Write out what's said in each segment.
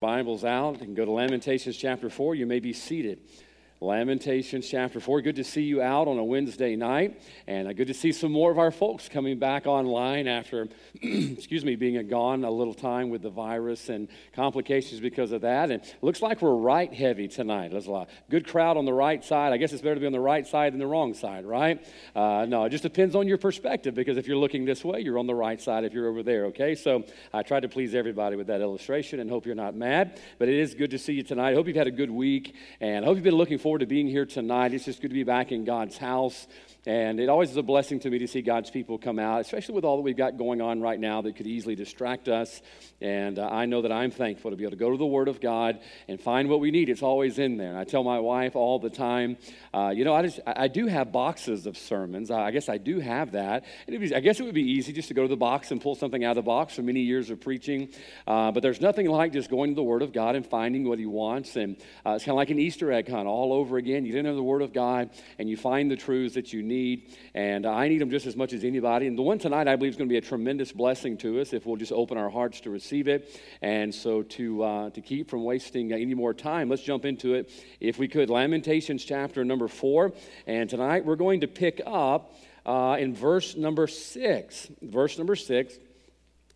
Bibles out and go to Lamentations chapter 4. You may be seated. Lamentations chapter 4. Good to see you out on a Wednesday night, and uh, good to see some more of our folks coming back online after, excuse me, being gone a little time with the virus and complications because of that. And looks like we're right heavy tonight. There's a lot. good crowd on the right side. I guess it's better to be on the right side than the wrong side, right? Uh, no, it just depends on your perspective because if you're looking this way, you're on the right side if you're over there, okay? So I tried to please everybody with that illustration and hope you're not mad, but it is good to see you tonight. I hope you've had a good week, and I hope you've been looking forward forward to being here tonight. It's just good to be back in God's house. And it always is a blessing to me to see God's people come out, especially with all that we've got going on right now that could easily distract us. And uh, I know that I'm thankful to be able to go to the Word of God and find what we need. It's always in there. And I tell my wife all the time, uh, you know, I, just, I do have boxes of sermons. I guess I do have that. Be, I guess it would be easy just to go to the box and pull something out of the box from many years of preaching. Uh, but there's nothing like just going to the Word of God and finding what He wants. And uh, it's kind of like an Easter egg hunt all over again. You get into the Word of God and you find the truths that you need. And I need them just as much as anybody. And the one tonight, I believe, is going to be a tremendous blessing to us if we'll just open our hearts to receive it. And so to, uh, to keep from wasting any more time, let's jump into it. If we could, Lamentations chapter number four. And tonight we're going to pick up uh, in verse number six. Verse number six.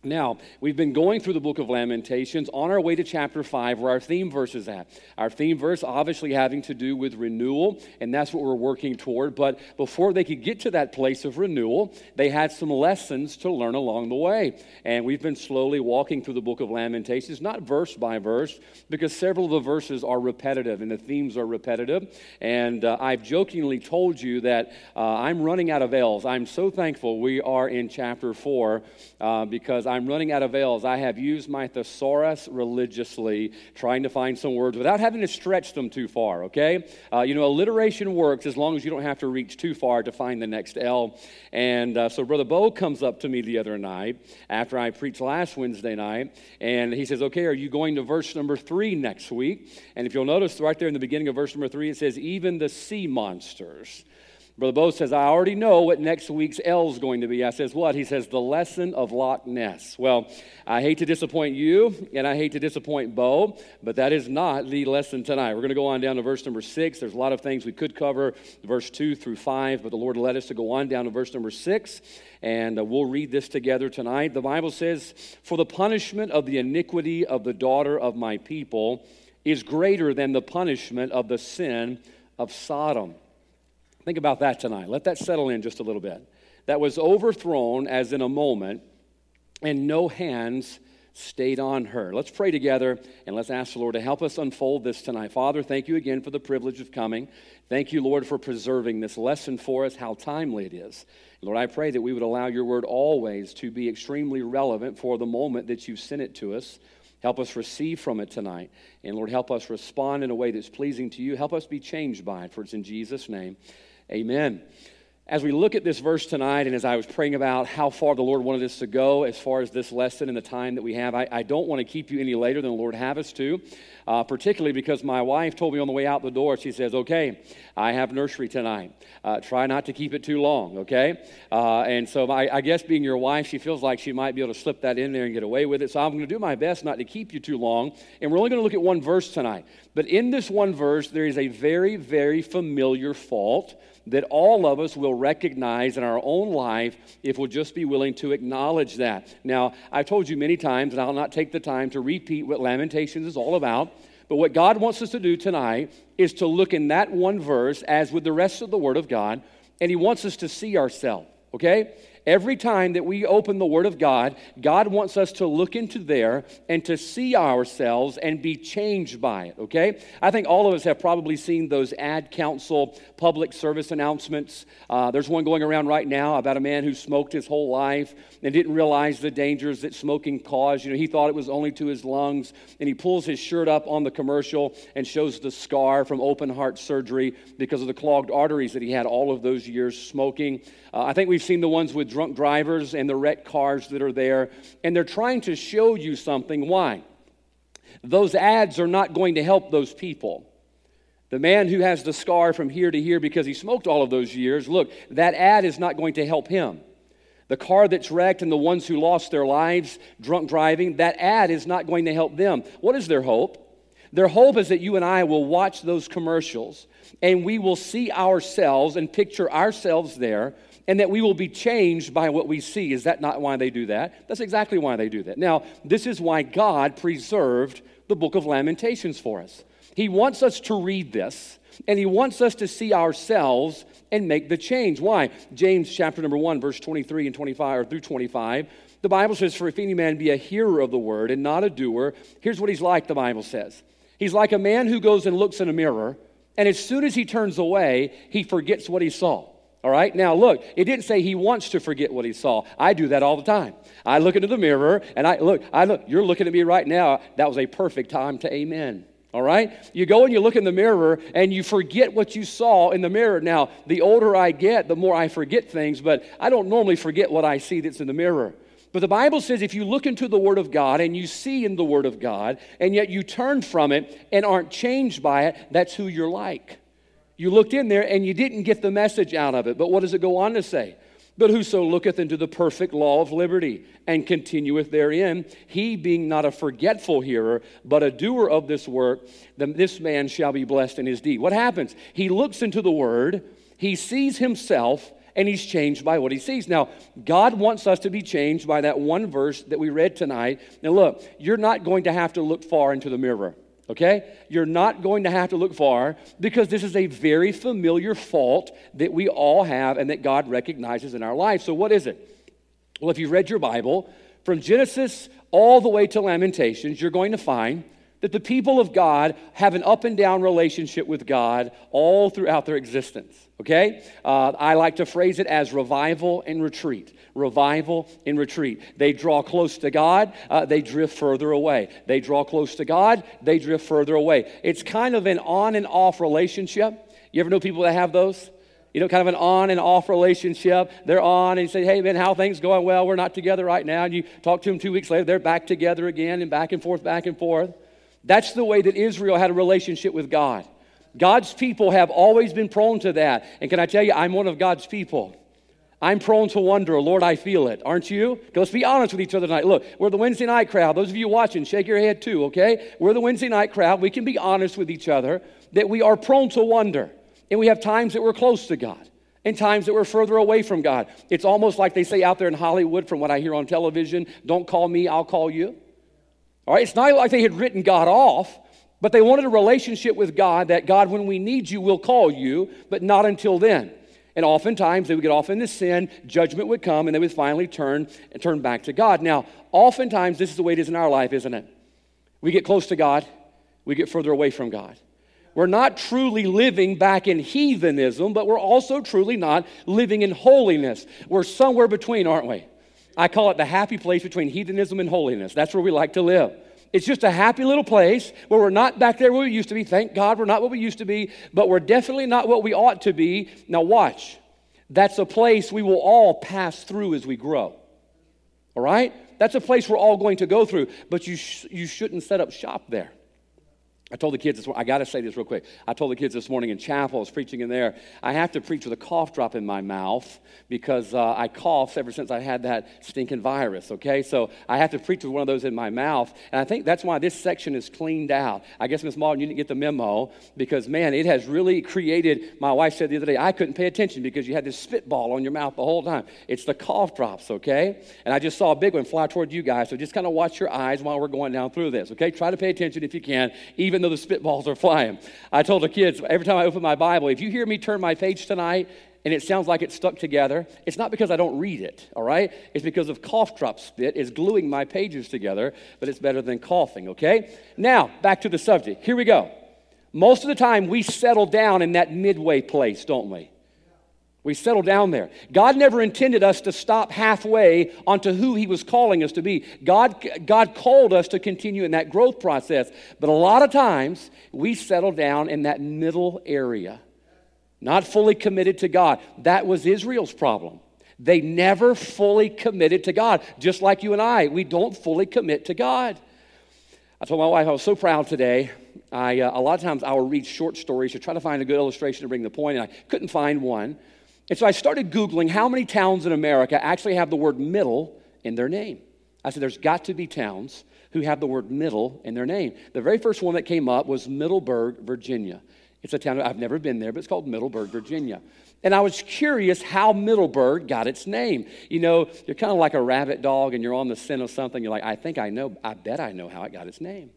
Now, we've been going through the book of Lamentations on our way to chapter 5, where our theme verse is at. Our theme verse obviously having to do with renewal, and that's what we're working toward. But before they could get to that place of renewal, they had some lessons to learn along the way. And we've been slowly walking through the book of Lamentations, not verse by verse, because several of the verses are repetitive and the themes are repetitive. And uh, I've jokingly told you that uh, I'm running out of L's. I'm so thankful we are in chapter 4 uh, because I'm running out of L's. I have used my thesaurus religiously, trying to find some words without having to stretch them too far, okay? Uh, you know, alliteration works as long as you don't have to reach too far to find the next L. And uh, so Brother Bo comes up to me the other night after I preached last Wednesday night, and he says, Okay, are you going to verse number three next week? And if you'll notice right there in the beginning of verse number three, it says, Even the sea monsters. Brother Bo says, I already know what next week's L is going to be. I says, What? He says, The lesson of Loch Ness. Well, I hate to disappoint you, and I hate to disappoint Bo, but that is not the lesson tonight. We're going to go on down to verse number six. There's a lot of things we could cover, verse two through five, but the Lord led us to go on down to verse number six, and uh, we'll read this together tonight. The Bible says, For the punishment of the iniquity of the daughter of my people is greater than the punishment of the sin of Sodom. Think about that tonight. Let that settle in just a little bit. That was overthrown as in a moment, and no hands stayed on her. Let's pray together and let's ask the Lord to help us unfold this tonight. Father, thank you again for the privilege of coming. Thank you, Lord, for preserving this lesson for us, how timely it is. Lord, I pray that we would allow your word always to be extremely relevant for the moment that you sent it to us. Help us receive from it tonight. And Lord, help us respond in a way that's pleasing to you. Help us be changed by it, for it's in Jesus' name. Amen. As we look at this verse tonight, and as I was praying about how far the Lord wanted us to go as far as this lesson and the time that we have, I, I don't want to keep you any later than the Lord have us to, uh, particularly because my wife told me on the way out the door, she says, Okay, I have nursery tonight. Uh, try not to keep it too long, okay? Uh, and so I, I guess being your wife, she feels like she might be able to slip that in there and get away with it. So I'm going to do my best not to keep you too long. And we're only going to look at one verse tonight. But in this one verse, there is a very, very familiar fault that all of us will recognize in our own life if we'll just be willing to acknowledge that. Now, I've told you many times, and I'll not take the time to repeat what Lamentations is all about. But what God wants us to do tonight is to look in that one verse, as with the rest of the Word of God, and He wants us to see ourselves, okay? Every time that we open the Word of God, God wants us to look into there and to see ourselves and be changed by it, okay? I think all of us have probably seen those ad council public service announcements. Uh, there's one going around right now about a man who smoked his whole life and didn't realize the dangers that smoking caused. You know, he thought it was only to his lungs, and he pulls his shirt up on the commercial and shows the scar from open heart surgery because of the clogged arteries that he had all of those years smoking. Uh, I think we've seen the ones with drunk drivers and the wrecked cars that are there, and they're trying to show you something. Why? Those ads are not going to help those people. The man who has the scar from here to here because he smoked all of those years, look, that ad is not going to help him. the car that's wrecked and the ones who lost their lives drunk driving, that ad is not going to help them. What is their hope? Their hope is that you and I will watch those commercials and we will see ourselves and picture ourselves there and that we will be changed by what we see. Is that not why they do that? That's exactly why they do that. Now, this is why God preserved the book of Lamentations for us. He wants us to read this and he wants us to see ourselves and make the change. Why? James chapter number 1 verse 23 and 25 or through 25. The Bible says for if any man be a hearer of the word and not a doer, here's what he's like the Bible says. He's like a man who goes and looks in a mirror and as soon as he turns away, he forgets what he saw. All right, now look, it didn't say he wants to forget what he saw. I do that all the time. I look into the mirror and I look, I look, you're looking at me right now. That was a perfect time to amen. All right? You go and you look in the mirror and you forget what you saw in the mirror. Now, the older I get, the more I forget things, but I don't normally forget what I see that's in the mirror. But the Bible says if you look into the Word of God and you see in the Word of God, and yet you turn from it and aren't changed by it, that's who you're like. You looked in there and you didn't get the message out of it. But what does it go on to say? But whoso looketh into the perfect law of liberty and continueth therein, he being not a forgetful hearer, but a doer of this work, then this man shall be blessed in his deed. What happens? He looks into the word, he sees himself, and he's changed by what he sees. Now, God wants us to be changed by that one verse that we read tonight. Now, look, you're not going to have to look far into the mirror, okay? You're not going to have to look far because this is a very familiar fault that we all have and that God recognizes in our life. So, what is it? Well, if you've read your Bible, from Genesis all the way to Lamentations, you're going to find that the people of God have an up and down relationship with God all throughout their existence. Okay? Uh, I like to phrase it as revival and retreat. Revival and retreat. They draw close to God, uh, they drift further away. They draw close to God, they drift further away. It's kind of an on and off relationship. You ever know people that have those? You know, kind of an on and off relationship. They're on and you say, hey, man, how things going? Well, we're not together right now. And you talk to them two weeks later, they're back together again and back and forth, back and forth. That's the way that Israel had a relationship with God. God's people have always been prone to that. And can I tell you, I'm one of God's people. I'm prone to wonder, Lord, I feel it. Aren't you? Let's be honest with each other tonight. Look, we're the Wednesday night crowd. Those of you watching, shake your head too, okay? We're the Wednesday night crowd. We can be honest with each other that we are prone to wonder. And we have times that we're close to God and times that we're further away from God. It's almost like they say out there in Hollywood, from what I hear on television don't call me, I'll call you. All right, it's not like they had written God off, but they wanted a relationship with God that God, when we need you, will call you, but not until then. And oftentimes they would get off into sin, judgment would come, and they would finally turn and turn back to God. Now, oftentimes this is the way it is in our life, isn't it? We get close to God, we get further away from God. We're not truly living back in heathenism, but we're also truly not living in holiness. We're somewhere between, aren't we? I call it the happy place between heathenism and holiness. That's where we like to live. It's just a happy little place where we're not back there where we used to be. Thank God we're not what we used to be, but we're definitely not what we ought to be. Now, watch. That's a place we will all pass through as we grow. All right? That's a place we're all going to go through, but you, sh- you shouldn't set up shop there. I told the kids this I got to say this real quick. I told the kids this morning in chapel, I was preaching in there, I have to preach with a cough drop in my mouth because uh, I coughed ever since I had that stinking virus, okay? So I have to preach with one of those in my mouth. And I think that's why this section is cleaned out. I guess, Miss Martin, you didn't get the memo because, man, it has really created. My wife said the other day, I couldn't pay attention because you had this spitball on your mouth the whole time. It's the cough drops, okay? And I just saw a big one fly toward you guys. So just kind of watch your eyes while we're going down through this, okay? Try to pay attention if you can, even though the spitballs are flying. I told the kids every time I open my Bible, if you hear me turn my page tonight and it sounds like it's stuck together, it's not because I don't read it, all right? It's because of cough drop spit is gluing my pages together, but it's better than coughing, okay? Now, back to the subject. Here we go. Most of the time, we settle down in that midway place, don't we? We settle down there. God never intended us to stop halfway onto who He was calling us to be. God, God called us to continue in that growth process. But a lot of times, we settle down in that middle area, not fully committed to God. That was Israel's problem. They never fully committed to God, just like you and I. We don't fully commit to God. I told my wife I was so proud today. I, uh, a lot of times I will read short stories to try to find a good illustration to bring the point, and I couldn't find one. And so I started Googling how many towns in America actually have the word middle in their name. I said, there's got to be towns who have the word middle in their name. The very first one that came up was Middleburg, Virginia. It's a town, I've never been there, but it's called Middleburg, Virginia. And I was curious how Middleburg got its name. You know, you're kind of like a rabbit dog and you're on the scent of something. You're like, I think I know, I bet I know how it got its name.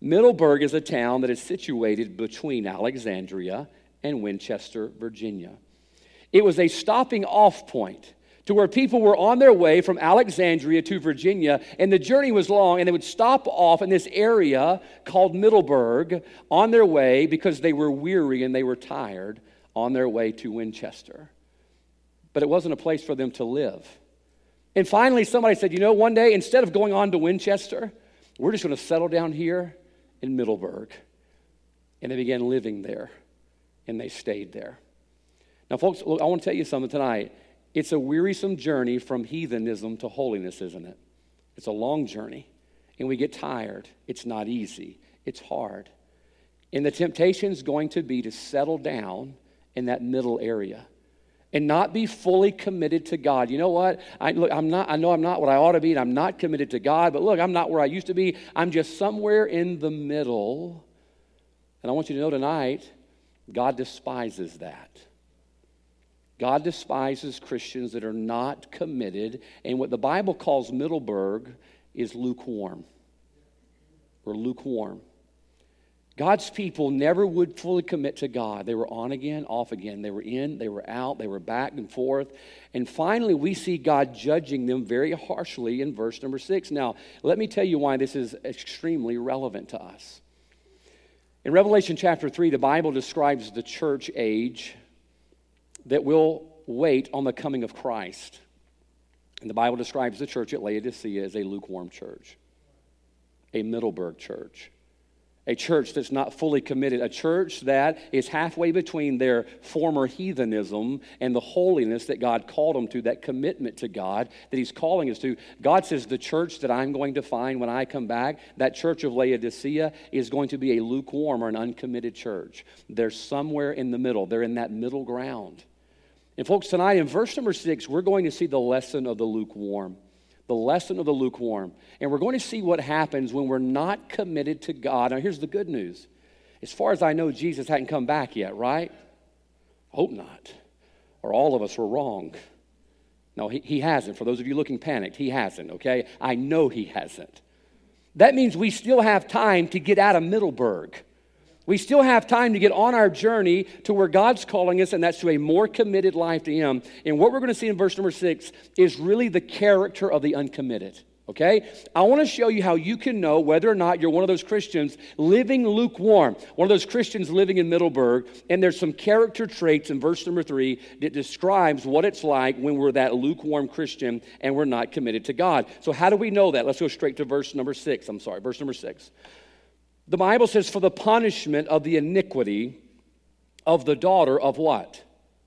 Middleburg is a town that is situated between Alexandria and Winchester, Virginia. It was a stopping off point to where people were on their way from Alexandria to Virginia, and the journey was long, and they would stop off in this area called Middleburg on their way because they were weary and they were tired on their way to Winchester. But it wasn't a place for them to live. And finally, somebody said, You know, one day, instead of going on to Winchester, we're just going to settle down here in Middleburg. And they began living there, and they stayed there. Now, folks, look, I want to tell you something tonight. It's a wearisome journey from heathenism to holiness, isn't it? It's a long journey, and we get tired. It's not easy, it's hard. And the temptation is going to be to settle down in that middle area and not be fully committed to God. You know what? I, look, I'm not, I know I'm not what I ought to be, and I'm not committed to God, but look, I'm not where I used to be. I'm just somewhere in the middle. And I want you to know tonight, God despises that. God despises Christians that are not committed, and what the Bible calls Middleburg is lukewarm or lukewarm. God's people never would fully commit to God. They were on again, off again. They were in, they were out, they were back and forth. And finally, we see God judging them very harshly in verse number six. Now, let me tell you why this is extremely relevant to us. In Revelation chapter 3, the Bible describes the church age that will wait on the coming of Christ. And the Bible describes the church at Laodicea as a lukewarm church, a Middleburg church, a church that's not fully committed, a church that is halfway between their former heathenism and the holiness that God called them to, that commitment to God that He's calling us to. God says, The church that I'm going to find when I come back, that church of Laodicea, is going to be a lukewarm or an uncommitted church. They're somewhere in the middle, they're in that middle ground. And, folks, tonight in verse number six, we're going to see the lesson of the lukewarm. The lesson of the lukewarm. And we're going to see what happens when we're not committed to God. Now, here's the good news. As far as I know, Jesus hadn't come back yet, right? Hope not. Or all of us were wrong. No, he, he hasn't. For those of you looking panicked, he hasn't, okay? I know he hasn't. That means we still have time to get out of Middleburg. We still have time to get on our journey to where God's calling us, and that's to a more committed life to Him. And what we're going to see in verse number six is really the character of the uncommitted. Okay? I want to show you how you can know whether or not you're one of those Christians living lukewarm, one of those Christians living in Middleburg. And there's some character traits in verse number three that describes what it's like when we're that lukewarm Christian and we're not committed to God. So, how do we know that? Let's go straight to verse number six. I'm sorry, verse number six. The Bible says, for the punishment of the iniquity of the daughter of what?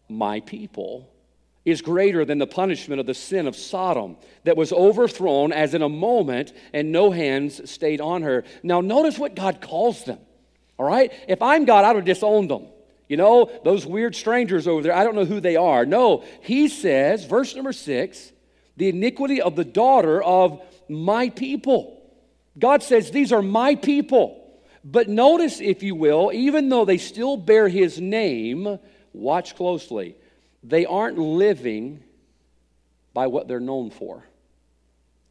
My people is greater than the punishment of the sin of Sodom that was overthrown as in a moment and no hands stayed on her. Now, notice what God calls them. All right? If I'm God, I would disown them. You know, those weird strangers over there, I don't know who they are. No, he says, verse number six, the iniquity of the daughter of my people. God says, These are my people. But notice, if you will, even though they still bear his name, watch closely, they aren't living by what they're known for.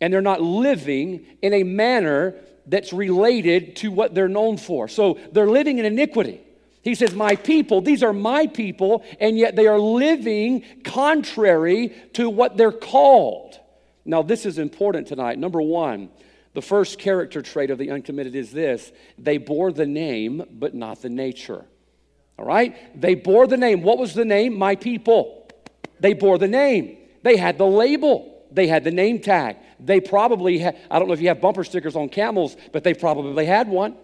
And they're not living in a manner that's related to what they're known for. So they're living in iniquity. He says, My people, these are my people, and yet they are living contrary to what they're called. Now, this is important tonight. Number one, the first character trait of the uncommitted is this they bore the name, but not the nature. All right? They bore the name. What was the name? My people. They bore the name. They had the label. They had the name tag. They probably had, I don't know if you have bumper stickers on camels, but they probably had one.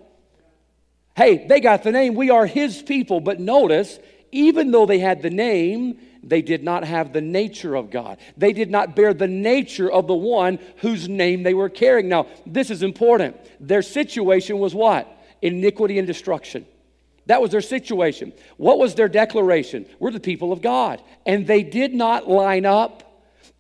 Hey, they got the name. We are his people. But notice, even though they had the name, they did not have the nature of God. They did not bear the nature of the one whose name they were carrying. Now, this is important. Their situation was what? Iniquity and destruction. That was their situation. What was their declaration? We're the people of God. And they did not line up.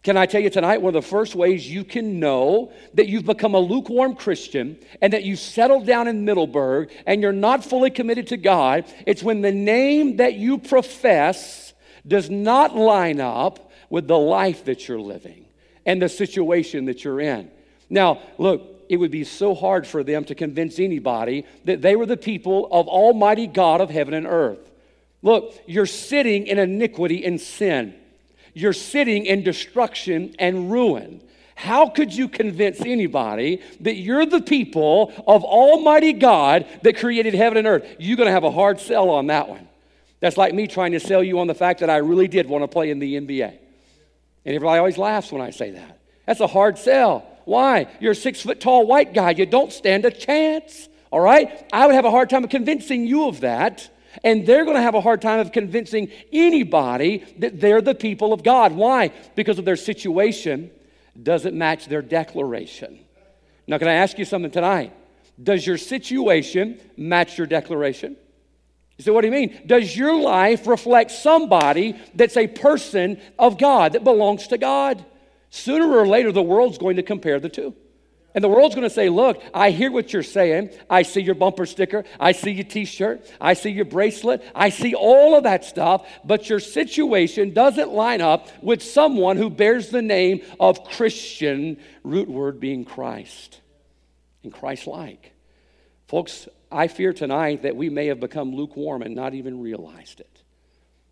Can I tell you tonight, one of the first ways you can know that you've become a lukewarm Christian and that you've settled down in Middleburg and you're not fully committed to God, it's when the name that you profess does not line up with the life that you're living and the situation that you're in. Now, look, it would be so hard for them to convince anybody that they were the people of Almighty God of heaven and earth. Look, you're sitting in iniquity and sin. You're sitting in destruction and ruin. How could you convince anybody that you're the people of Almighty God that created heaven and earth? You're going to have a hard sell on that one. That's like me trying to sell you on the fact that I really did want to play in the NBA. And everybody always laughs when I say that. That's a hard sell. Why? You're a six foot tall white guy. You don't stand a chance. All right? I would have a hard time convincing you of that. And they're going to have a hard time of convincing anybody that they're the people of God. Why? Because of their situation doesn't match their declaration. Now, can I ask you something tonight? Does your situation match your declaration? You say, what do you mean? Does your life reflect somebody that's a person of God, that belongs to God? Sooner or later, the world's going to compare the two. And the world's going to say, Look, I hear what you're saying. I see your bumper sticker. I see your t shirt. I see your bracelet. I see all of that stuff. But your situation doesn't line up with someone who bears the name of Christian, root word being Christ and Christ like. Folks, I fear tonight that we may have become lukewarm and not even realized it.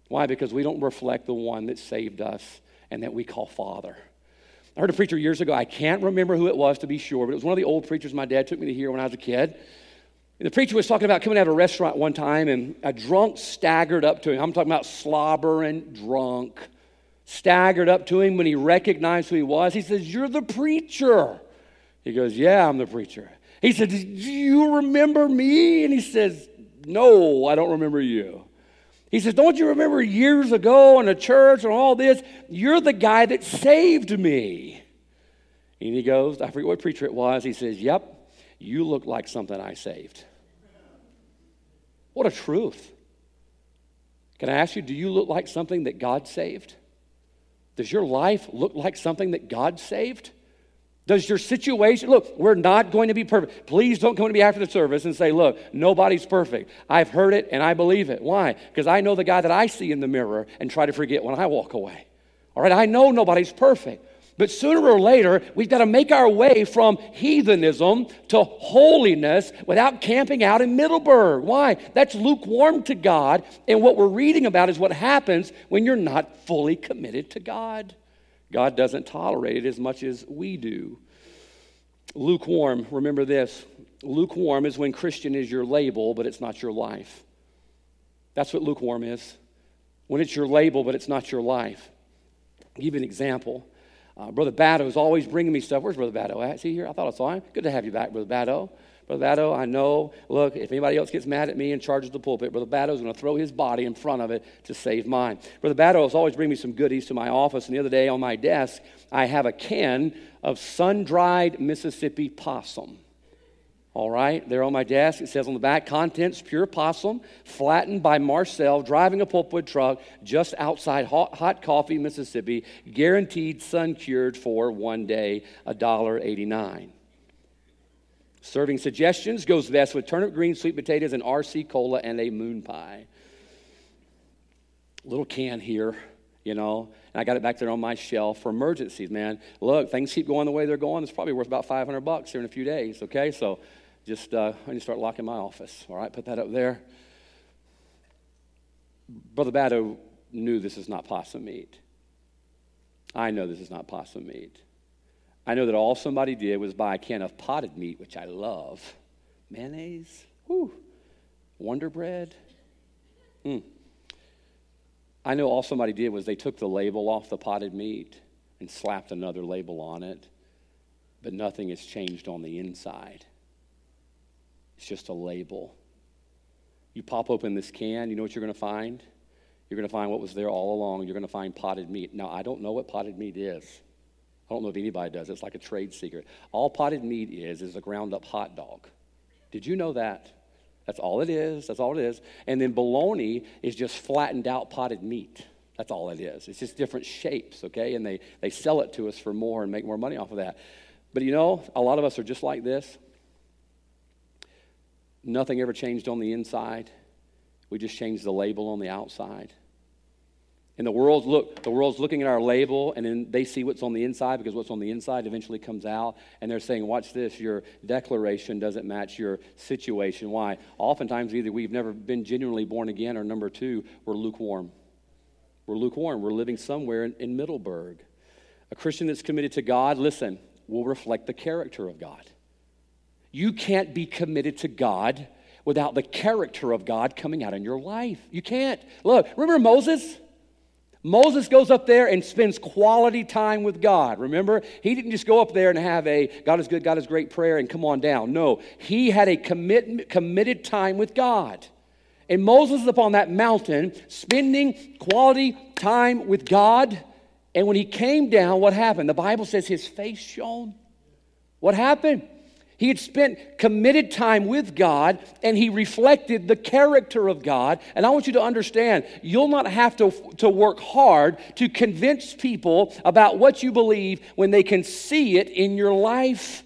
Why? Because we don't reflect the one that saved us and that we call Father. I heard a preacher years ago. I can't remember who it was to be sure, but it was one of the old preachers my dad took me to hear when I was a kid. And the preacher was talking about coming out of a restaurant one time, and a drunk staggered up to him. I'm talking about slobbering drunk. Staggered up to him when he recognized who he was. He says, You're the preacher. He goes, Yeah, I'm the preacher. He said, Do you remember me? And he says, No, I don't remember you. He says, Don't you remember years ago in a church and all this? You're the guy that saved me. And he goes, I forget what preacher it was. He says, Yep, you look like something I saved. What a truth. Can I ask you, do you look like something that God saved? Does your life look like something that God saved? Does your situation, look, we're not going to be perfect. Please don't come to me after the service and say, look, nobody's perfect. I've heard it and I believe it. Why? Because I know the guy that I see in the mirror and try to forget when I walk away. All right, I know nobody's perfect. But sooner or later, we've got to make our way from heathenism to holiness without camping out in Middleburg. Why? That's lukewarm to God. And what we're reading about is what happens when you're not fully committed to God. God doesn't tolerate it as much as we do. Lukewarm, remember this lukewarm is when Christian is your label, but it's not your life. That's what lukewarm is. When it's your label, but it's not your life. I'll give you an example. Uh, Brother Batto is always bringing me stuff. Where's Brother Batto at? Is he here? I thought I saw him. Good to have you back, Brother Batto. Brother Batto, I know, look, if anybody else gets mad at me and charges the pulpit, Brother is going to throw his body in front of it to save mine. Brother Batto is always bringing me some goodies to my office, and the other day on my desk, I have a can of sun dried Mississippi possum. All right, there on my desk, it says on the back, contents pure possum, flattened by Marcel, driving a pulpwood truck just outside hot, hot coffee, Mississippi, guaranteed sun cured for one day, $1.89. Serving suggestions goes best with turnip green, sweet potatoes, and RC cola and a moon pie. Little can here, you know. And I got it back there on my shelf for emergencies, man. Look, things keep going the way they're going. It's probably worth about 500 bucks here in a few days, okay? So just, uh, I need to start locking my office, all right? Put that up there. Brother Batto knew this is not possum meat. I know this is not possum meat. I know that all somebody did was buy a can of potted meat, which I love. Mayonnaise, whew, Wonder Bread. Mm. I know all somebody did was they took the label off the potted meat and slapped another label on it, but nothing has changed on the inside. It's just a label. You pop open this can, you know what you're going to find? You're going to find what was there all along. You're going to find potted meat. Now, I don't know what potted meat is. I don't know if anybody does. It's like a trade secret. All potted meat is is a ground up hot dog. Did you know that? That's all it is. That's all it is. And then bologna is just flattened out potted meat. That's all it is. It's just different shapes, okay? And they, they sell it to us for more and make more money off of that. But you know, a lot of us are just like this. Nothing ever changed on the inside. We just changed the label on the outside. And the world's look, the world's looking at our label and then they see what's on the inside because what's on the inside eventually comes out. And they're saying, watch this, your declaration doesn't match your situation. Why? Oftentimes either we've never been genuinely born again, or number two, we're lukewarm. We're lukewarm. We're living somewhere in, in Middleburg. A Christian that's committed to God, listen, will reflect the character of God. You can't be committed to God without the character of God coming out in your life. You can't. Look, remember Moses? Moses goes up there and spends quality time with God. Remember? He didn't just go up there and have a God is good, God is great prayer and come on down. No, he had a commit, committed time with God. And Moses is up on that mountain spending quality time with God. And when he came down, what happened? The Bible says his face shone. What happened? He had spent committed time with God and he reflected the character of God. And I want you to understand, you'll not have to, to work hard to convince people about what you believe when they can see it in your life.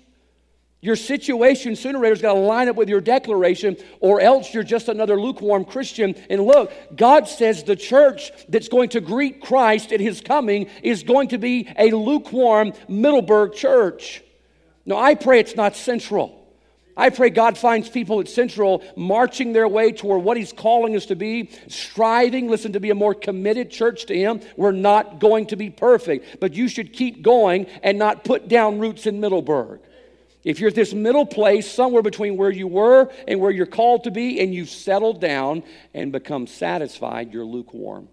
Your situation sooner or later is going to line up with your declaration, or else you're just another lukewarm Christian. And look, God says the church that's going to greet Christ at his coming is going to be a lukewarm Middleburg church. No, I pray it's not central. I pray God finds people at Central marching their way toward what He's calling us to be, striving, listen, to be a more committed church to Him. We're not going to be perfect, but you should keep going and not put down roots in Middleburg. If you're at this middle place, somewhere between where you were and where you're called to be, and you've settled down and become satisfied, you're lukewarm.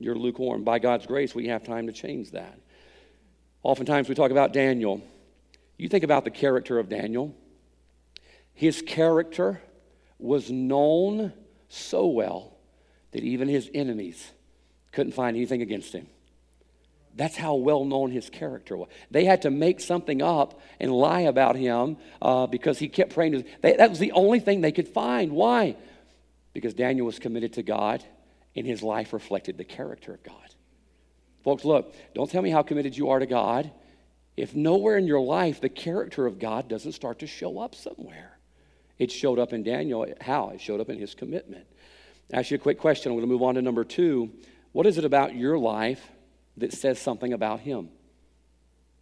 You're lukewarm. By God's grace, we have time to change that. Oftentimes we talk about Daniel. You think about the character of Daniel. His character was known so well that even his enemies couldn't find anything against him. That's how well known his character was. They had to make something up and lie about him uh, because he kept praying. To, they, that was the only thing they could find. Why? Because Daniel was committed to God and his life reflected the character of God. Folks, look, don't tell me how committed you are to God if nowhere in your life the character of God doesn't start to show up somewhere. It showed up in Daniel. How? It showed up in his commitment. Ask you a quick question. I'm going to move on to number two. What is it about your life that says something about him?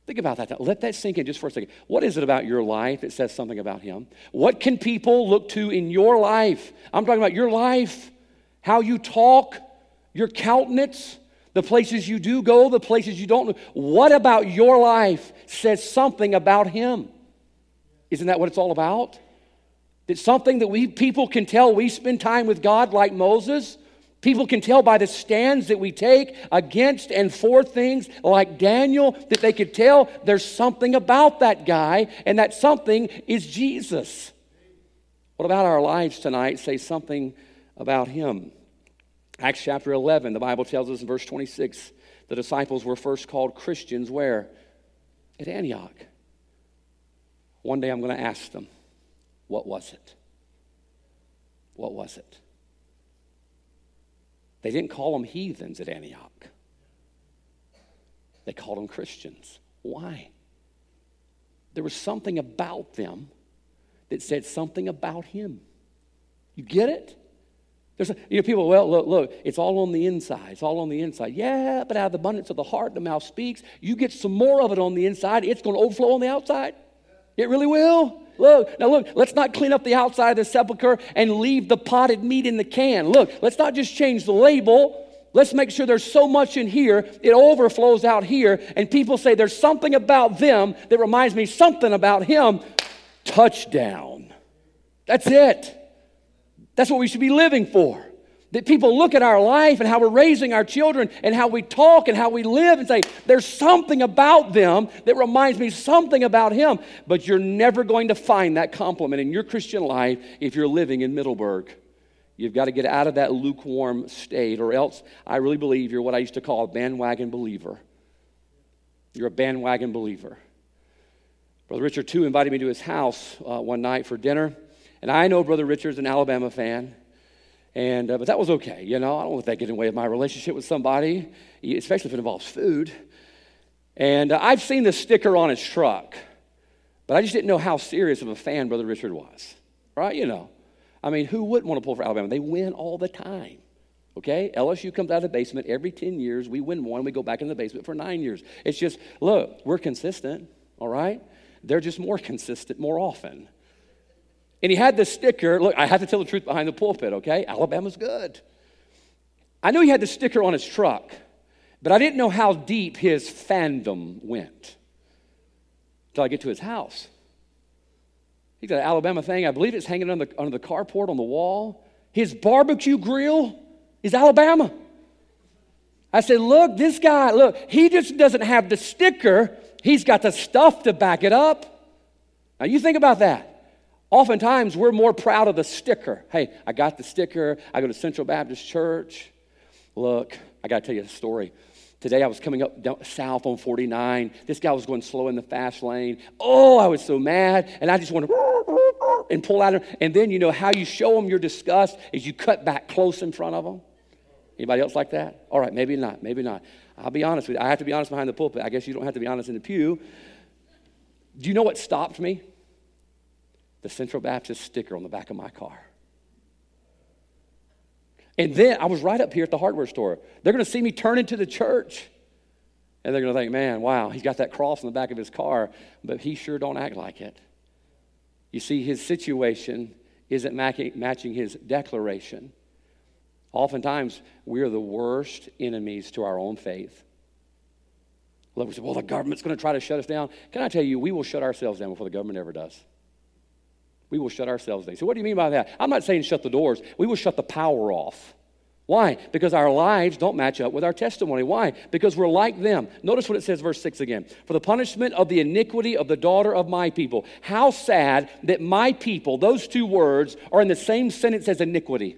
Think about that. Let that sink in just for a second. What is it about your life that says something about him? What can people look to in your life? I'm talking about your life, how you talk, your countenance, the places you do go, the places you don't. What about your life says something about him? Isn't that what it's all about? It's something that we people can tell we spend time with God like Moses. People can tell by the stands that we take against and for things like Daniel that they could tell there's something about that guy, and that something is Jesus. What about our lives tonight? Say something about him. Acts chapter 11, the Bible tells us in verse 26 the disciples were first called Christians where? At Antioch. One day I'm going to ask them, what was it? What was it? They didn't call them heathens at Antioch, they called them Christians. Why? There was something about them that said something about him. You get it? There's, a, you know, people, well, look, look, it's all on the inside. It's all on the inside. Yeah, but out of the abundance of the heart, the mouth speaks. You get some more of it on the inside, it's going to overflow on the outside. It really will. Look, now look, let's not clean up the outside of the sepulchre and leave the potted meat in the can. Look, let's not just change the label. Let's make sure there's so much in here, it overflows out here, and people say there's something about them that reminds me something about him. Touchdown. That's it. That's what we should be living for. That people look at our life and how we're raising our children and how we talk and how we live and say, there's something about them that reminds me something about him. But you're never going to find that compliment in your Christian life if you're living in Middleburg. You've got to get out of that lukewarm state, or else I really believe you're what I used to call a bandwagon believer. You're a bandwagon believer. Brother Richard, too, invited me to his house uh, one night for dinner. And I know Brother Richard's an Alabama fan. And, uh, but that was okay. You know, I don't want that get in the way of my relationship with somebody, especially if it involves food. And uh, I've seen the sticker on his truck, but I just didn't know how serious of a fan Brother Richard was. Right? You know. I mean, who wouldn't want to pull for Alabama? They win all the time. Okay? LSU comes out of the basement every 10 years. We win one, we go back in the basement for nine years. It's just, look, we're consistent, all right? They're just more consistent more often. And he had this sticker. Look, I have to tell the truth behind the pulpit, okay? Alabama's good. I knew he had the sticker on his truck, but I didn't know how deep his fandom went until I get to his house. He's got an Alabama thing. I believe it's hanging on the, on the carport on the wall. His barbecue grill is Alabama. I said, Look, this guy, look, he just doesn't have the sticker, he's got the stuff to back it up. Now, you think about that. Oftentimes, we're more proud of the sticker. Hey, I got the sticker. I go to Central Baptist Church. Look, I got to tell you a story. Today, I was coming up south on 49. This guy was going slow in the fast lane. Oh, I was so mad. And I just wanted to and pull out. And then, you know, how you show them your disgust is you cut back close in front of them. Anybody else like that? All right, maybe not, maybe not. I'll be honest with you. I have to be honest behind the pulpit. I guess you don't have to be honest in the pew. Do you know what stopped me? The Central Baptist sticker on the back of my car. And then I was right up here at the hardware store. They're going to see me turn into the church. And they're going to think, man, wow, he's got that cross on the back of his car, but he sure don't act like it. You see, his situation isn't matching his declaration. Oftentimes, we are the worst enemies to our own faith. Look, we say, well, the government's going to try to shut us down. Can I tell you, we will shut ourselves down before the government ever does. We will shut ourselves down. So, what do you mean by that? I'm not saying shut the doors. We will shut the power off. Why? Because our lives don't match up with our testimony. Why? Because we're like them. Notice what it says, verse 6 again. For the punishment of the iniquity of the daughter of my people. How sad that my people, those two words, are in the same sentence as iniquity.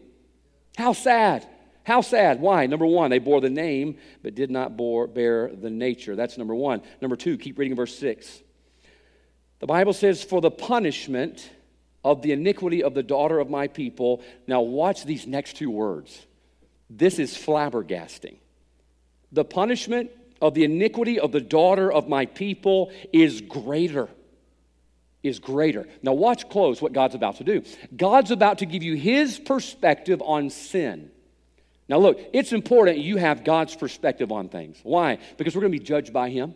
How sad. How sad. Why? Number one, they bore the name, but did not bore, bear the nature. That's number one. Number two, keep reading verse 6. The Bible says, For the punishment of the iniquity of the daughter of my people. Now, watch these next two words. This is flabbergasting. The punishment of the iniquity of the daughter of my people is greater. Is greater. Now, watch close what God's about to do. God's about to give you his perspective on sin. Now, look, it's important you have God's perspective on things. Why? Because we're going to be judged by him.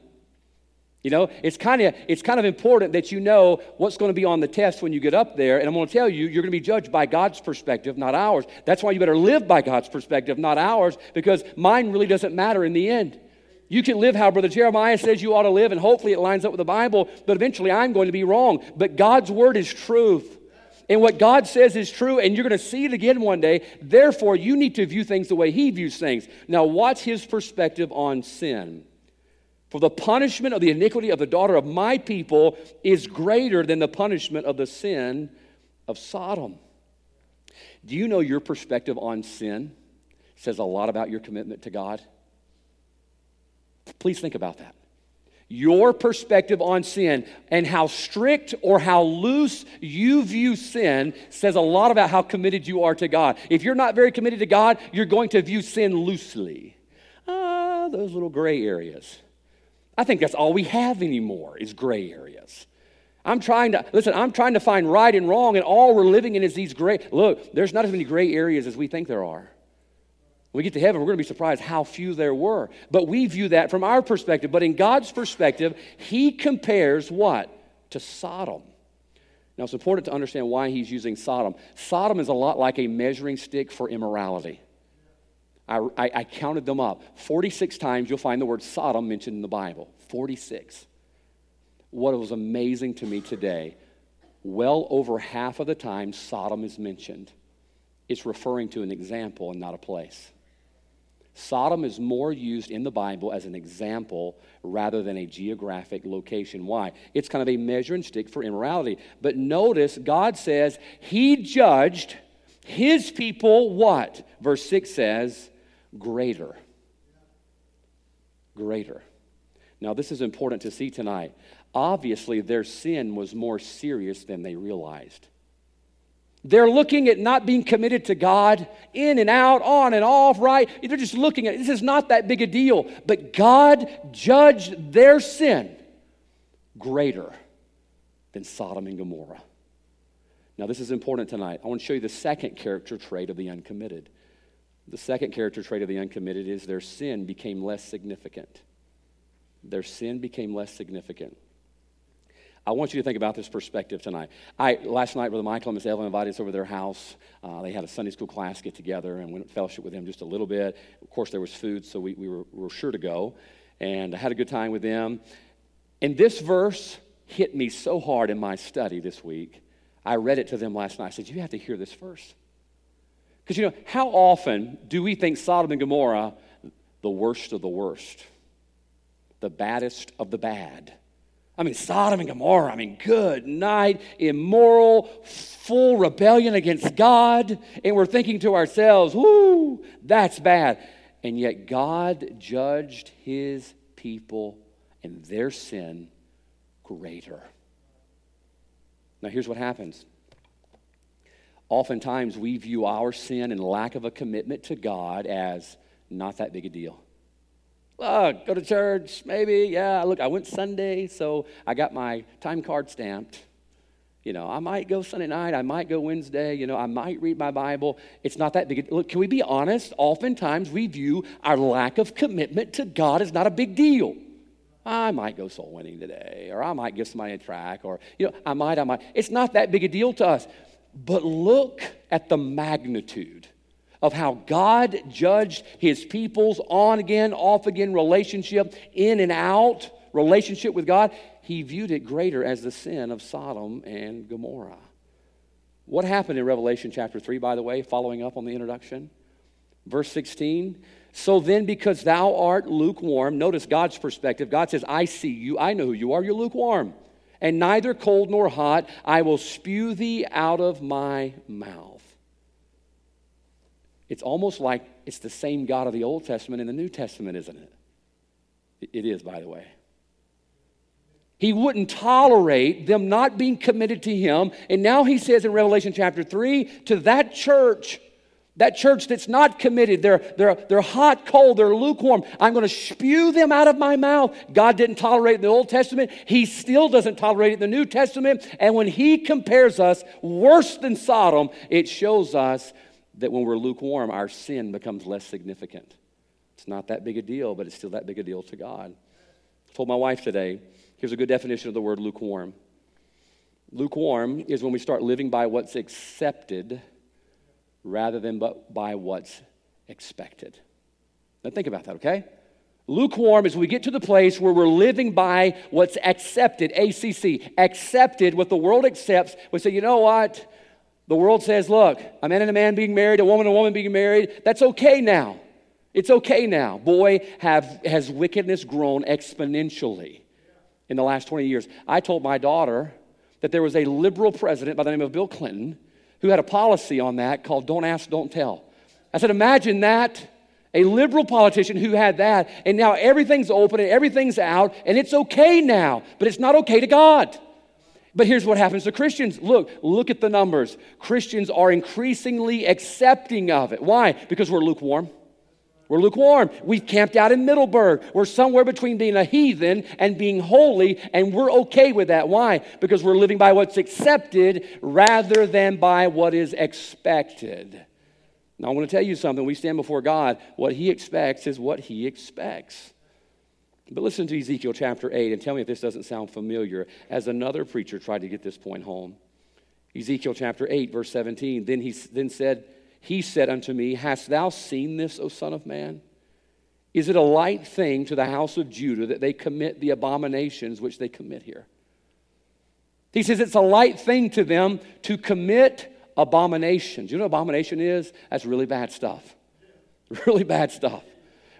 You know, it's kind of it's kind of important that you know what's going to be on the test when you get up there. And I'm going to tell you, you're going to be judged by God's perspective, not ours. That's why you better live by God's perspective, not ours, because mine really doesn't matter in the end. You can live how Brother Jeremiah says you ought to live, and hopefully it lines up with the Bible, but eventually I'm going to be wrong. But God's word is truth. And what God says is true, and you're going to see it again one day. Therefore, you need to view things the way He views things. Now, what's His perspective on sin? For the punishment of the iniquity of the daughter of my people is greater than the punishment of the sin of Sodom. Do you know your perspective on sin says a lot about your commitment to God? Please think about that. Your perspective on sin and how strict or how loose you view sin says a lot about how committed you are to God. If you're not very committed to God, you're going to view sin loosely. Ah, those little gray areas. I think that's all we have anymore is gray areas. I'm trying to, listen, I'm trying to find right and wrong, and all we're living in is these gray. Look, there's not as many gray areas as we think there are. When we get to heaven, we're going to be surprised how few there were. But we view that from our perspective. But in God's perspective, He compares what? To Sodom. Now, it's important to understand why He's using Sodom. Sodom is a lot like a measuring stick for immorality. I, I, I, counted them up. 46 times you'll find the word Sodom mentioned in the Bible. 46. What was amazing to me today, well over half of the time Sodom is mentioned, it's referring to an example and not a place. Sodom is more used in the Bible as an example rather than a geographic location. Why? It's kind of a measuring stick for immorality. But notice, God says He judged His people what? Verse 6 says, greater. Greater. Now, this is important to see tonight. Obviously, their sin was more serious than they realized. They're looking at not being committed to God, in and out, on and off, right? They're just looking at it. This is not that big a deal. But God judged their sin greater than Sodom and Gomorrah. Now, this is important tonight. I want to show you the second character trait of the uncommitted. The second character trait of the uncommitted is their sin became less significant. Their sin became less significant. I want you to think about this perspective tonight. I, last night, Brother Michael and Miss Evelyn invited us over to their house. Uh, they had a Sunday school class get together and went fellowship with them just a little bit. Of course, there was food, so we, we were, were sure to go. And I had a good time with them. And this verse hit me so hard in my study this week. I read it to them last night. I said, You have to hear this verse. Because, you know, how often do we think Sodom and Gomorrah the worst of the worst, the baddest of the bad? I mean, Sodom and Gomorrah, I mean, good night, immoral, full rebellion against God. And we're thinking to ourselves, whoo, that's bad. And yet God judged his people and their sin greater. Now, here's what happens. Oftentimes, we view our sin and lack of a commitment to God as not that big a deal. Look, go to church, maybe. Yeah, look, I went Sunday, so I got my time card stamped. You know, I might go Sunday night, I might go Wednesday, you know, I might read my Bible. It's not that big. Look, can we be honest? Oftentimes we view our lack of commitment to God as not a big deal. I might go soul winning today, or I might give somebody a track, or, you know, I might, I might. It's not that big a deal to us. But look at the magnitude of how God judged his people's on again, off again relationship, in and out relationship with God, he viewed it greater as the sin of Sodom and Gomorrah. What happened in Revelation chapter 3, by the way, following up on the introduction? Verse 16. So then, because thou art lukewarm, notice God's perspective. God says, I see you, I know who you are, you're lukewarm. And neither cold nor hot, I will spew thee out of my mouth. It's almost like it's the same God of the Old Testament in the New Testament, isn't it? It is, by the way. He wouldn't tolerate them not being committed to Him. And now He says in Revelation chapter 3 to that church, that church that's not committed, they're, they're, they're hot, cold, they're lukewarm. I'm going to spew them out of my mouth. God didn't tolerate in the Old Testament. He still doesn't tolerate it in the New Testament. And when He compares us worse than Sodom, it shows us that when we're lukewarm, our sin becomes less significant. It's not that big a deal, but it's still that big a deal to God. I told my wife today, here's a good definition of the word lukewarm. Lukewarm is when we start living by what's accepted rather than by what's expected. Now think about that, okay? Lukewarm is we get to the place where we're living by what's accepted, ACC, accepted, what the world accepts. We say, you know what? The world says, look, a man and a man being married, a woman and a woman being married, that's okay now. It's okay now. Boy, have, has wickedness grown exponentially in the last 20 years. I told my daughter that there was a liberal president by the name of Bill Clinton who had a policy on that called Don't Ask, Don't Tell. I said, imagine that. A liberal politician who had that, and now everything's open and everything's out, and it's okay now, but it's not okay to God. But here's what happens to Christians. Look, look at the numbers. Christians are increasingly accepting of it. Why? Because we're lukewarm. We're lukewarm. We've camped out in Middleburg. We're somewhere between being a heathen and being holy, and we're okay with that. Why? Because we're living by what's accepted rather than by what is expected. Now, I want to tell you something. We stand before God. What He expects is what He expects. But listen to Ezekiel chapter 8 and tell me if this doesn't sound familiar as another preacher tried to get this point home. Ezekiel chapter 8, verse 17. Then he then said, He said unto me, Hast thou seen this, O Son of Man? Is it a light thing to the house of Judah that they commit the abominations which they commit here? He says it's a light thing to them to commit abominations. You know what abomination is? That's really bad stuff. Really bad stuff.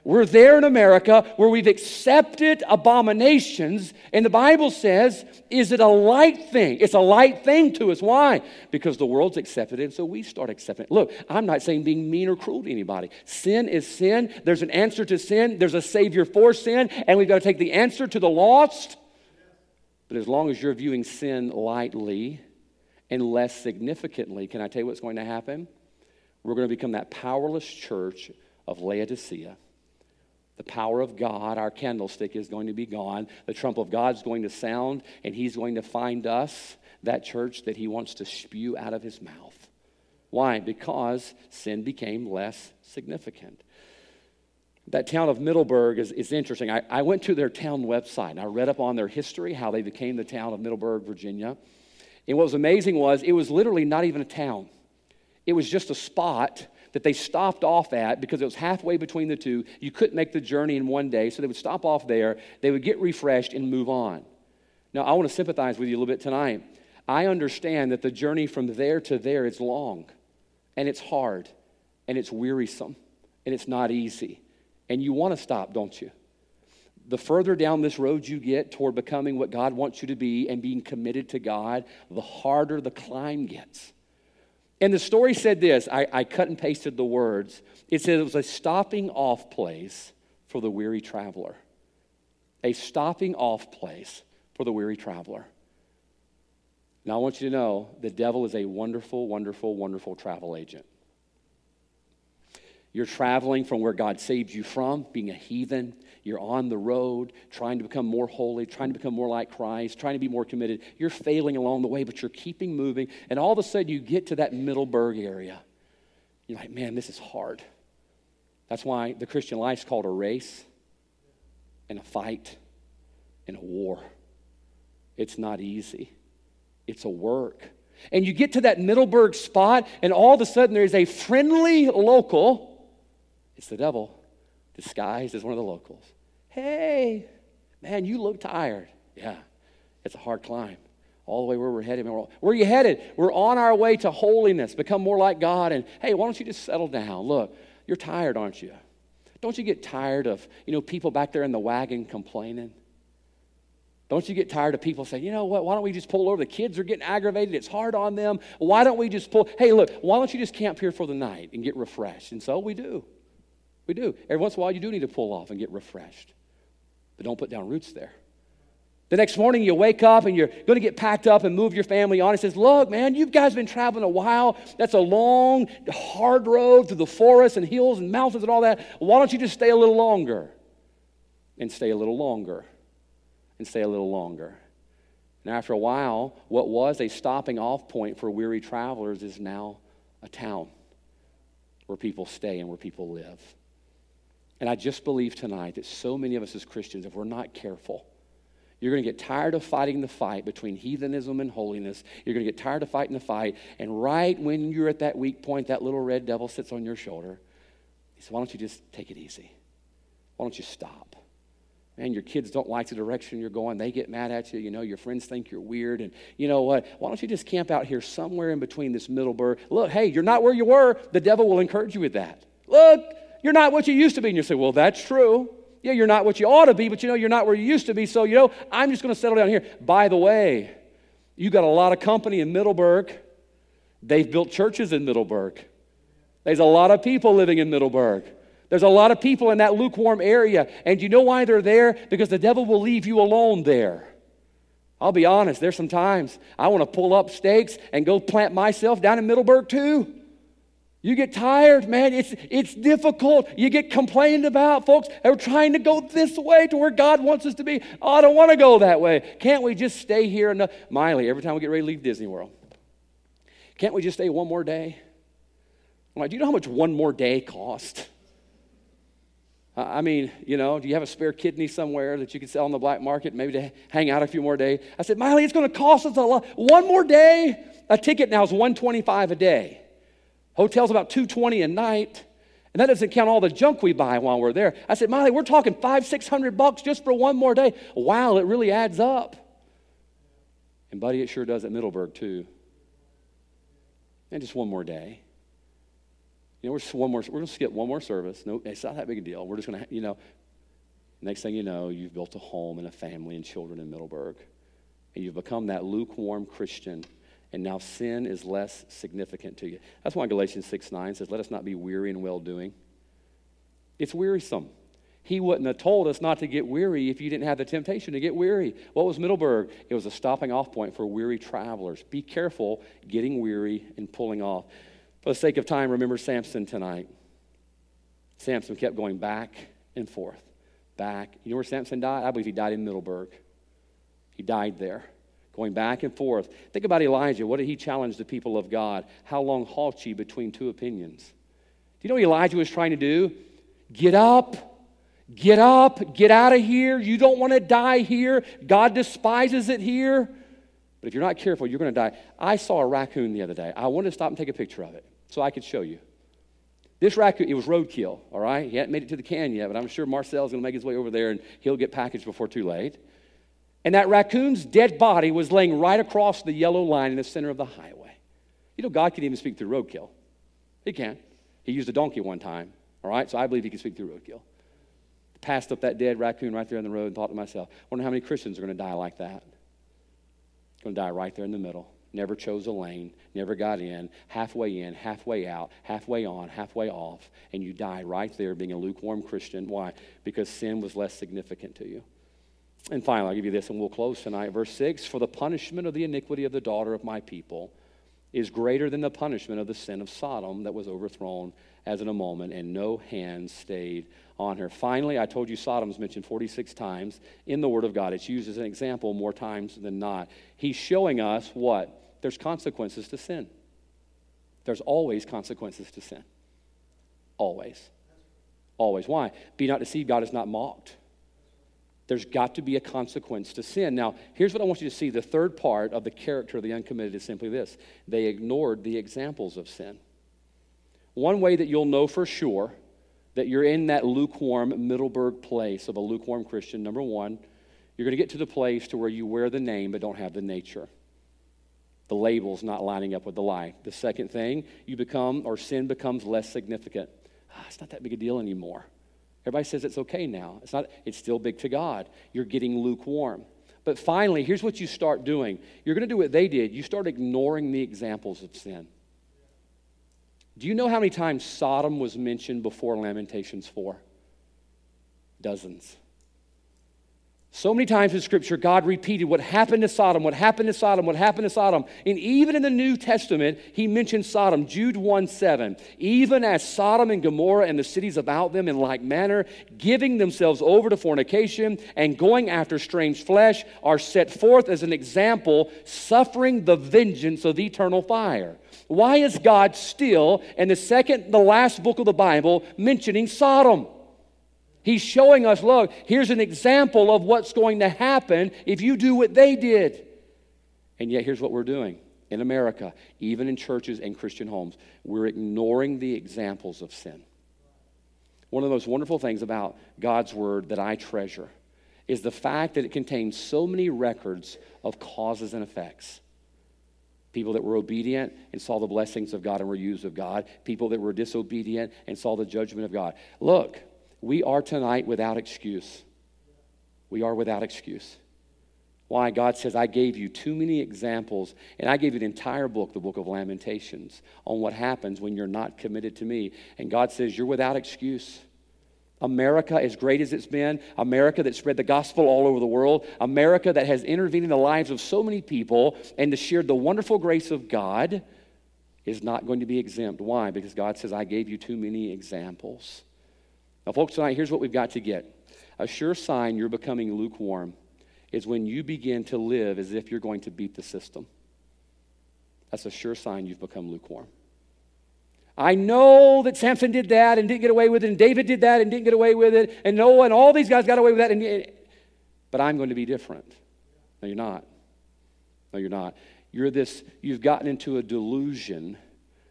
We're there in America where we've accepted abominations, and the Bible says, is it a light thing? It's a light thing to us. Why? Because the world's accepted it, and so we start accepting it. Look, I'm not saying being mean or cruel to anybody. Sin is sin. There's an answer to sin, there's a Savior for sin, and we've got to take the answer to the lost. But as long as you're viewing sin lightly, and less significantly, can I tell you what's going to happen? We're going to become that powerless church of Laodicea. The power of God, our candlestick, is going to be gone. The trump of God is going to sound, and He's going to find us, that church that He wants to spew out of His mouth. Why? Because sin became less significant. That town of Middleburg is, is interesting. I, I went to their town website and I read up on their history, how they became the town of Middleburg, Virginia. And what was amazing was it was literally not even a town, it was just a spot that they stopped off at because it was halfway between the two. You couldn't make the journey in one day, so they would stop off there, they would get refreshed and move on. Now, I want to sympathize with you a little bit tonight. I understand that the journey from there to there is long, and it's hard, and it's wearisome, and it's not easy. And you want to stop, don't you? The further down this road you get toward becoming what God wants you to be and being committed to God, the harder the climb gets. And the story said this I, I cut and pasted the words. It said it was a stopping off place for the weary traveler. A stopping off place for the weary traveler. Now, I want you to know the devil is a wonderful, wonderful, wonderful travel agent. You're traveling from where God saved you from, being a heathen. You're on the road, trying to become more holy, trying to become more like Christ, trying to be more committed. You're failing along the way, but you're keeping moving. And all of a sudden, you get to that Middleburg area. You're like, man, this is hard. That's why the Christian life is called a race and a fight and a war. It's not easy, it's a work. And you get to that Middleburg spot, and all of a sudden, there's a friendly local it's the devil disguised as one of the locals. Hey, man, you look tired. Yeah, it's a hard climb. All the way where we're headed. Where are you headed? We're on our way to holiness, become more like God. And hey, why don't you just settle down? Look, you're tired, aren't you? Don't you get tired of, you know, people back there in the wagon complaining? Don't you get tired of people saying, you know what, why don't we just pull over? The kids are getting aggravated. It's hard on them. Why don't we just pull? Hey, look, why don't you just camp here for the night and get refreshed? And so we do. We do. Every once in a while, you do need to pull off and get refreshed. But don't put down roots there. The next morning, you wake up and you're going to get packed up and move your family on. It says, Look, man, you guys been traveling a while. That's a long, hard road through the forests and hills and mountains and all that. Why don't you just stay a little longer? And stay a little longer. And stay a little longer. And after a while, what was a stopping off point for weary travelers is now a town where people stay and where people live. And I just believe tonight that so many of us as Christians, if we're not careful, you're going to get tired of fighting the fight between heathenism and holiness. You're going to get tired of fighting the fight. And right when you're at that weak point, that little red devil sits on your shoulder. He says, Why don't you just take it easy? Why don't you stop? Man, your kids don't like the direction you're going. They get mad at you. You know, your friends think you're weird. And you know what? Why don't you just camp out here somewhere in between this Middleburg? Look, hey, you're not where you were. The devil will encourage you with that. Look, you're not what you used to be. And you say, Well, that's true. Yeah, you're not what you ought to be, but you know, you're not where you used to be. So, you know, I'm just going to settle down here. By the way, you got a lot of company in Middleburg. They've built churches in Middleburg. There's a lot of people living in Middleburg. There's a lot of people in that lukewarm area. And you know why they're there? Because the devil will leave you alone there. I'll be honest, there's some times I want to pull up stakes and go plant myself down in Middleburg too. You get tired, man. It's, it's difficult. You get complained about. Folks are trying to go this way to where God wants us to be. Oh, I don't want to go that way. Can't we just stay here? Enough? Miley, every time we get ready to leave Disney World, can't we just stay one more day? I'm like, do you know how much one more day cost? I mean, you know, do you have a spare kidney somewhere that you can sell on the black market, maybe to hang out a few more days? I said, Miley, it's going to cost us a lot. One more day? A ticket now is 125 a day. Hotel's about 220 a night. And that doesn't count all the junk we buy while we're there. I said, Molly, we're talking five, six hundred bucks just for one more day. Wow, it really adds up. And buddy, it sure does at Middleburg too. And just one more day. You know, we're just one more, we're to skip one more service. No, it's not that big a deal. We're just gonna, you know, next thing you know, you've built a home and a family and children in Middleburg. And you've become that lukewarm Christian and now sin is less significant to you. That's why Galatians 6 9 says, Let us not be weary in well doing. It's wearisome. He wouldn't have told us not to get weary if you didn't have the temptation to get weary. What was Middleburg? It was a stopping off point for weary travelers. Be careful getting weary and pulling off. For the sake of time, remember Samson tonight. Samson kept going back and forth, back. You know where Samson died? I believe he died in Middleburg. He died there, going back and forth. Think about Elijah. What did he challenge the people of God? How long halt ye between two opinions? Do you know what Elijah was trying to do? Get up Get up, get out of here. You don't want to die here. God despises it here. But if you're not careful, you're going to die. I saw a raccoon the other day. I wanted to stop and take a picture of it so I could show you. This raccoon, it was roadkill, all right? He hadn't made it to the can yet, but I'm sure Marcel's going to make his way over there and he'll get packaged before too late. And that raccoon's dead body was laying right across the yellow line in the center of the highway. You know, God can even speak through roadkill. He can. He used a donkey one time, all right? So I believe he can speak through roadkill passed up that dead raccoon right there on the road and thought to myself, wonder how many Christians are going to die like that. Going to die right there in the middle. Never chose a lane, never got in, halfway in, halfway out, halfway on, halfway off, and you die right there being a lukewarm Christian. Why? Because sin was less significant to you. And finally, I'll give you this and we'll close tonight. Verse 6 For the punishment of the iniquity of the daughter of my people is greater than the punishment of the sin of Sodom that was overthrown as in a moment, and no hand stayed on her. Finally, I told you Sodom's mentioned 46 times in the Word of God. It's used as an example more times than not. He's showing us what? There's consequences to sin. There's always consequences to sin. Always. Always. Why? Be not deceived, God is not mocked. There's got to be a consequence to sin. Now, here's what I want you to see. The third part of the character of the uncommitted is simply this they ignored the examples of sin. One way that you'll know for sure that you're in that lukewarm Middleburg place of a lukewarm Christian, number one, you're going to get to the place to where you wear the name but don't have the nature. The label's not lining up with the life. The second thing, you become, or sin becomes less significant. Ah, it's not that big a deal anymore. Everybody says it's okay now. It's not, it's still big to God. You're getting lukewarm. But finally, here's what you start doing. You're going to do what they did. You start ignoring the examples of sin. Do you know how many times Sodom was mentioned before Lamentations 4? Dozens. So many times in Scripture, God repeated what happened to Sodom, what happened to Sodom, what happened to Sodom. And even in the New Testament, He mentioned Sodom. Jude 1 7. Even as Sodom and Gomorrah and the cities about them in like manner, giving themselves over to fornication and going after strange flesh, are set forth as an example, suffering the vengeance of the eternal fire. Why is God still, in the second, the last book of the Bible, mentioning Sodom? He's showing us look, here's an example of what's going to happen if you do what they did. And yet, here's what we're doing in America, even in churches and Christian homes. We're ignoring the examples of sin. One of the most wonderful things about God's Word that I treasure is the fact that it contains so many records of causes and effects. People that were obedient and saw the blessings of God and were used of God. People that were disobedient and saw the judgment of God. Look, we are tonight without excuse. We are without excuse. Why? God says, I gave you too many examples, and I gave you the entire book, the book of Lamentations, on what happens when you're not committed to me. And God says, You're without excuse. America, as great as it's been, America that spread the gospel all over the world, America that has intervened in the lives of so many people and to share the wonderful grace of God, is not going to be exempt. Why? Because God says, I gave you too many examples. Now, folks, tonight, here's what we've got to get. A sure sign you're becoming lukewarm is when you begin to live as if you're going to beat the system. That's a sure sign you've become lukewarm. I know that Samson did that and didn't get away with it, and David did that and didn't get away with it, and Noah and all these guys got away with that, and, but I'm going to be different. No, you're not. No, you're not. You're this, you've gotten into a delusion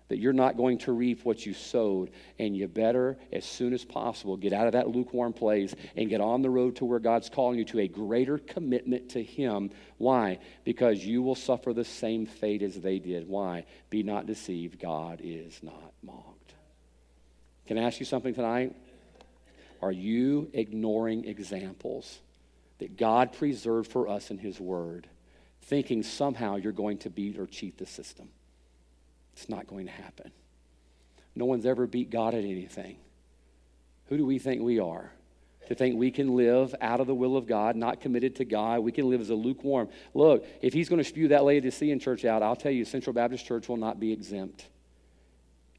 that you're not going to reap what you sowed, and you better, as soon as possible, get out of that lukewarm place and get on the road to where God's calling you to a greater commitment to Him. Why? Because you will suffer the same fate as they did. Why? Be not deceived, God is not mocked. Can I ask you something tonight? Are you ignoring examples that God preserved for us in His Word, thinking somehow you're going to beat or cheat the system? It's not going to happen. No one's ever beat God at anything. Who do we think we are? to think we can live out of the will of God, not committed to God. We can live as a lukewarm. Look, if he's going to spew that Laodicean church out, I'll tell you, Central Baptist Church will not be exempt.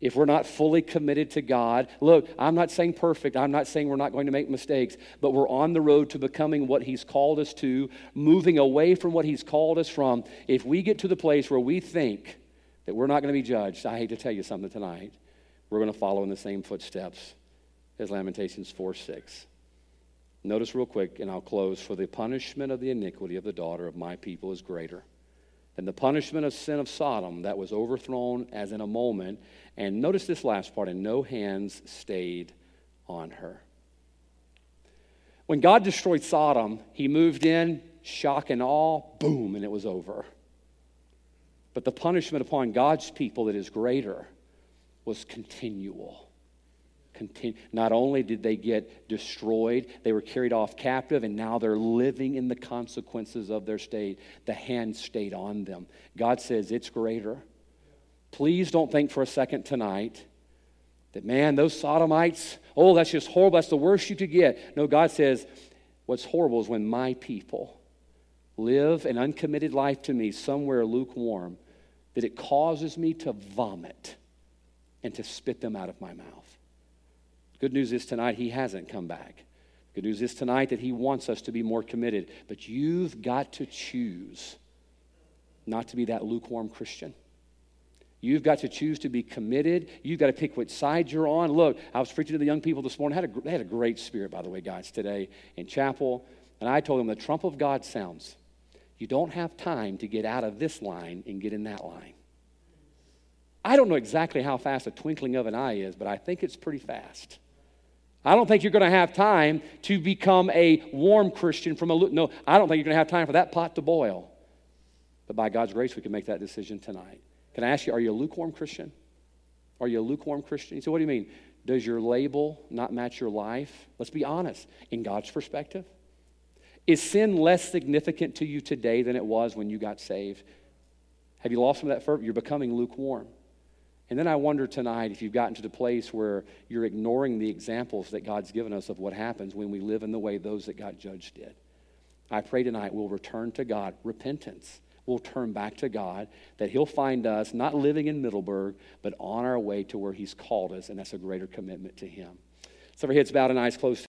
If we're not fully committed to God, look, I'm not saying perfect. I'm not saying we're not going to make mistakes, but we're on the road to becoming what He's called us to, moving away from what He's called us from. If we get to the place where we think that we're not going to be judged, I hate to tell you something tonight, we're going to follow in the same footsteps as Lamentations 4 6. Notice real quick, and I'll close for the punishment of the iniquity of the daughter of my people is greater than the punishment of sin of Sodom that was overthrown as in a moment. And notice this last part, and no hands stayed on her. When God destroyed Sodom, he moved in, shock and awe, boom, and it was over. But the punishment upon God's people that is greater was continual. Continue. Not only did they get destroyed, they were carried off captive, and now they're living in the consequences of their state. The hand stayed on them. God says it's greater. Please don't think for a second tonight that, man, those sodomites, oh, that's just horrible. That's the worst you could get. No, God says, what's horrible is when my people live an uncommitted life to me somewhere lukewarm, that it causes me to vomit and to spit them out of my mouth. Good news is tonight he hasn't come back. Good news is tonight that he wants us to be more committed. But you've got to choose not to be that lukewarm Christian. You've got to choose to be committed. You've got to pick which side you're on. Look, I was preaching to the young people this morning. They had a great spirit, by the way, guys, today in chapel. And I told them the trump of God sounds. You don't have time to get out of this line and get in that line. I don't know exactly how fast a twinkling of an eye is, but I think it's pretty fast. I don't think you're going to have time to become a warm Christian from a no. I don't think you're going to have time for that pot to boil. But by God's grace, we can make that decision tonight. Can I ask you, are you a lukewarm Christian? Are you a lukewarm Christian? So, what do you mean? Does your label not match your life? Let's be honest. In God's perspective, is sin less significant to you today than it was when you got saved? Have you lost some of that fervor? You're becoming lukewarm. And then I wonder tonight if you've gotten to the place where you're ignoring the examples that God's given us of what happens when we live in the way those that got judged did. I pray tonight we'll return to God, repentance. We'll turn back to God, that He'll find us not living in Middleburg, but on our way to where He's called us, and that's a greater commitment to Him. So, our heads bowed and eyes closed.